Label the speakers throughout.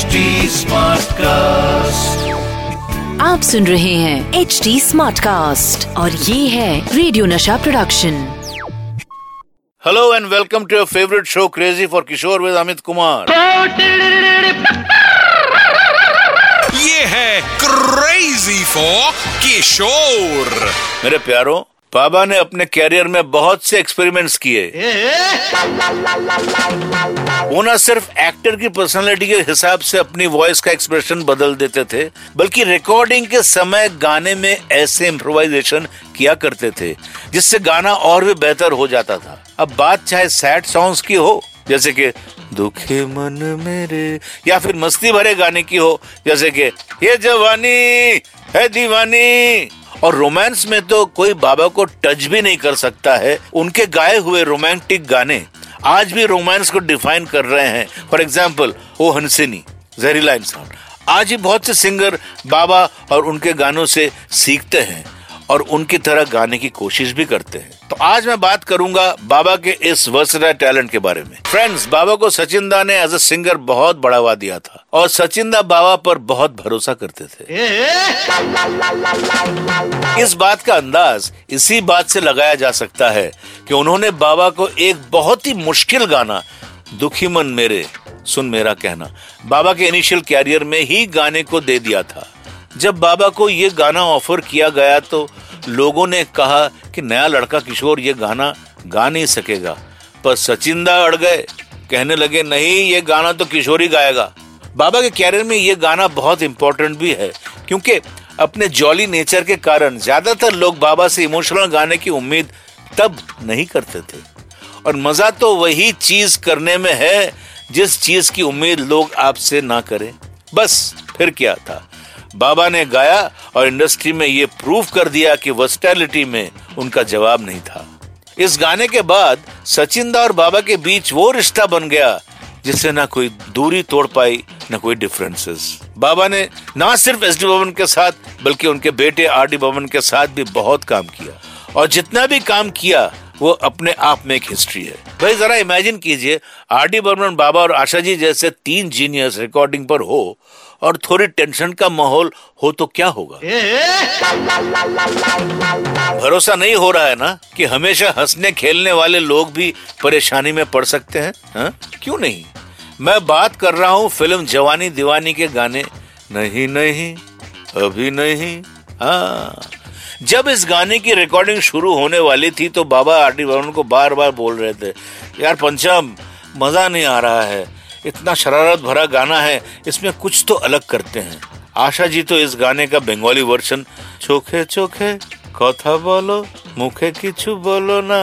Speaker 1: Smart cast
Speaker 2: आप सुन रहे हैं एच डी स्मार्ट कास्ट और ये है radio Nasha production
Speaker 3: hello and welcome to येवरेट show crazy for Kishore with Amit Kumar
Speaker 4: ये है क्रेजी फॉर किशोर
Speaker 3: मेरे प्यारों बाबा ने अपने कैरियर में बहुत से एक्सपेरिमेंट्स किए। वो न सिर्फ़ एक्टर की पर्सनालिटी के हिसाब से अपनी वॉइस का एक्सप्रेशन बदल देते थे, बल्कि रिकॉर्डिंग के समय गाने में ऐसे इम्प्रोवाइजेशन किया करते थे, जिससे गाना और भी बेहतर हो जाता था। अब बात चाहे सैड सॉन्ग्स की हो, जैसे कि दुखे मन मेरे, या फिर मस्ती भरे गाने की हो, जैसे कि ये जवानी है दीवानी। और रोमांस में तो कोई बाबा को टच भी नहीं कर सकता है। उनके गाए हुए रोमांटिक गाने आज भी रोमांस को डिफाइन कर रहे हैं। फॉर एग्ज़ाम्पल ओ हंसिनी, जहरीला इंसान। आज ही बहुत से सिंगर बाबा और उनके गानों से सीखते हैं। और उनकी तरह गाने की कोशिश भी करते हैं। तो आज मैं बात करूँगा बाबा के इस वर्सरा टैलेंट के बारे में। फ्रेंड्स बाबा को सचिन दा ने एज अ सिंगर बहुत बढ़ावा दिया था और सचिन दा बाबा पर बहुत भरोसा करते थे। इस बात का अंदाज इसी बात से लगाया जा सकता है कि उन्होंने बाबा को एक बहुत ही मुश्किल गाना, दुखी मन मेरे, सुन मेरा कहना, बाबा के इनिशियल कैरियर में ही गाने को दे दिया था। जब बाबा को ये गाना ऑफ़र किया गया तो लोगों ने कहा कि नया लड़का किशोर ये गाना गा नहीं सकेगा। पर सचिंदा अड़ गए। कहने लगे, नहीं, ये गाना तो किशोर ही गाएगा। बाबा के कैरियर में ये गाना बहुत इंपॉर्टेंट भी है, क्योंकि अपने जॉली नेचर के कारण ज़्यादातर लोग बाबा से इमोशनल गाने की उम्मीद तब नहीं करते थे। और मज़ा तो वही चीज़ करने में है जिस चीज़ की उम्मीद लोग आपसे ना करें। बस, फिर क्या था? बाबा ने गाया और इंडस्ट्री में ये प्रूव कर दिया कि वर्सटैलिटी में उनका जवाब नहीं था। इस गाने के बाद सचिन दा और बाबा के बीच वो रिश्ता बन गया, जिससे ना कोई दूरी तोड़ पाई, ना कोई डिफरेंसेस बाबा ने ना सिर्फ़ एस डी बमन के साथ, बल्कि उनके बेटे आर डी बमन के साथ भी बहुत काम किया। और जितना भी काम किया, वो अपने आप में एक हिस्ट्री है। भाई, जरा इमेजिन कीजिए आर डी बर्मन बाबा और आशा जी जैसे तीन जीनियस रिकॉर्डिंग पर हो और थोड़ी टेंशन का माहौल हो तो क्या होगा? भरोसा नहीं हो रहा है ना कि हमेशा हंसने खेलने वाले लोग भी परेशानी में पड़ सकते हैं? हा? क्यों नहीं? मैं बात कर रहा हूँ फ़िल्म जवानी दीवानी के गाने। नहीं नहीं अभी नहीं। हाँ। जब इस गाने की रिकॉर्डिंग शुरू होने वाली थी तो बाबा आर डी बर्मन को बार बार बोल रहे थे यार पंचम मज़ा नहीं आ रहा है। इतना शरारत भरा गाना है, इसमें कुछ तो अलग करते हैं। आशा जी तो इस गाने का बंगाली वर्जन, चोखे चोखे, कथा बोलो, मुखे किचु बोलो ना,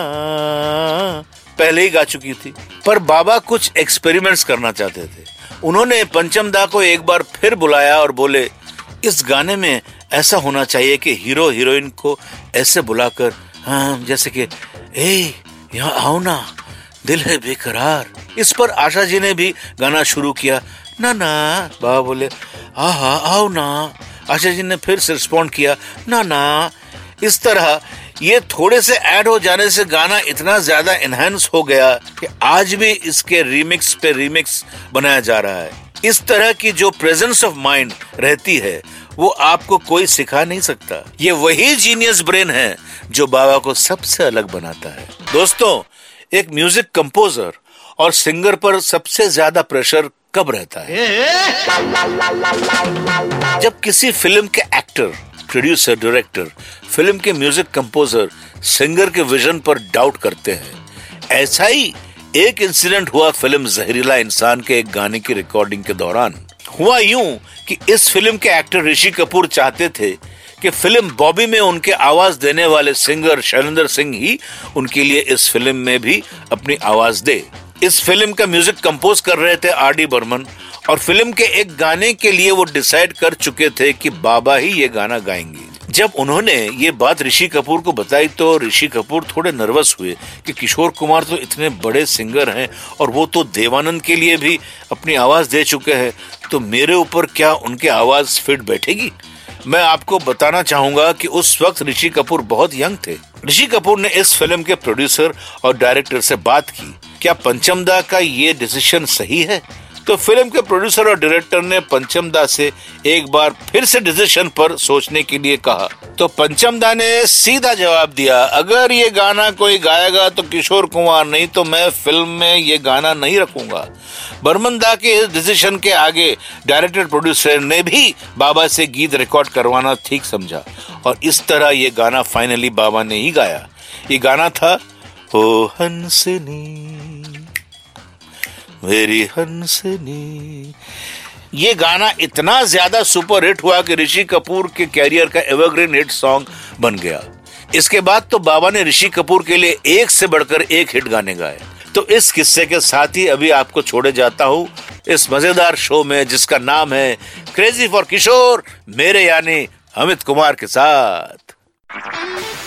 Speaker 3: पहले ही गा चुकी थी। पर बाबा कुछ एक्सपेरिमेंट्स करना चाहते थे। उन्होंने पंचम दा को एक बार फिर बुलाया और बोले, इस गाने में ऐसा होना चाहिए कि हीरो, हीरोइन को ऐसे बुलाकर हाँ जैसे कि, ए, यहाँ आओ ना, दिल है बेकरार। इस पर आशा जी ने भी गाना शुरू किया। ना ना बाबा बोले, आहा, आओ ना। आशा जी ने फिर से रिस्पॉन्ड किया ना ना इस तरह, ये थोड़े से ऐड हो जाने से गाना इतना ज़्यादा एनहेंस हो गया कि आज भी इसके रीमिक्स पे रीमिक्स बनाया जा रहा है। इस तरह की जो प्रेजेंस ऑफ़ माइंड रहती है, वो आपको कोई सिखा नहीं सकता। ये वही जीनियस ब्रेन है जो बाबा को सबसे अलग बनाता है। दोस्तों, एक म्यूज़िक कंपोजर और सिंगर पर सबसे ज़्यादा प्रेशर कब रहता है? जब किसी फ़िल्म के एक्टर प्रोड्यूसर डायरेक्टर फ़िल्म के म्यूज़िक कंपोजर सिंगर के विजन पर डाउट करते हैं। ऐसा ही एक इंसिडेंट हुआ फ़िल्म जहरीला इंसान के एक गाने की रिकॉर्डिंग के दौरान। हुआ यूँ कि इस फ़िल्म के एक्टर ऋषि कपूर चाहते थे कि फ़िल्म बॉबी में उनके आवाज़ देने वाले सिंगर शैलेंद्र सिंह ही उनके लिए इस फ़िल्म में भी अपनी आवाज़ दे। इस फ़िल्म का म्यूज़िक कंपोज कर रहे थे आर डी बर्मन और फ़िल्म के एक गाने के लिए वो डिसाइड कर चुके थे कि बाबा ही ये गाना गाएँगे। जब उन्होंने ये बात ऋषि कपूर को बताई तो ऋषि कपूर थोड़े नर्वस हुए कि किशोर कुमार तो इतने बड़े सिंगर हैं और वो तो देवानंद के लिए भी अपनी आवाज़ दे चुके हैं। तो मेरे ऊपर क्या उनकी आवाज़ फिट बैठेगी? मैं आपको बताना चाहूँगा कि उस वक्त ऋषि कपूर बहुत यंग थे। ऋषि कपूर ने इस फ़िल्म के प्रोड्यूसर और डायरेक्टर से बात की। क्या पंचमदा का ये डिसीज़न सही है? तो फ़िल्म के प्रोड्यूसर और डायरेक्टर ने पंचम दा से एक बार फिर से डिसीज़न पर सोचने के लिए कहा। तो पंचम दा ने सीधा जवाब दिया, अगर ये गाना कोई गाएगा तो किशोर कुमार, नहीं तो मैं फ़िल्म में ये गाना नहीं रखूँगा। बर्मन दा के इस डिसीज़न के आगे डायरेक्टर प्रोड्यूसर ने भी बाबा से गीत रिकॉर्ड करवाना ठीक समझा और इस तरह ये गाना फाइनली बाबा ने ही गाया। ये गाना था ओ हंसनी मेरी हंसनी। ये गाना इतना ज़्यादा सुपर हिट हुआ कि ऋषि कपूर के कैरियर का एवरग्रीन हिट सॉन्ग बन गया। इसके बाद तो बाबा ने ऋषि कपूर के लिए एक से बढ़कर एक हिट गाने गाए। तो इस किस्से के साथ ही अभी आपको छोड़े जाता हूँ इस मज़ेदार शो में जिसका नाम है क्रेजी फॉर किशोर मेरे यानी अमित कुमार के साथ।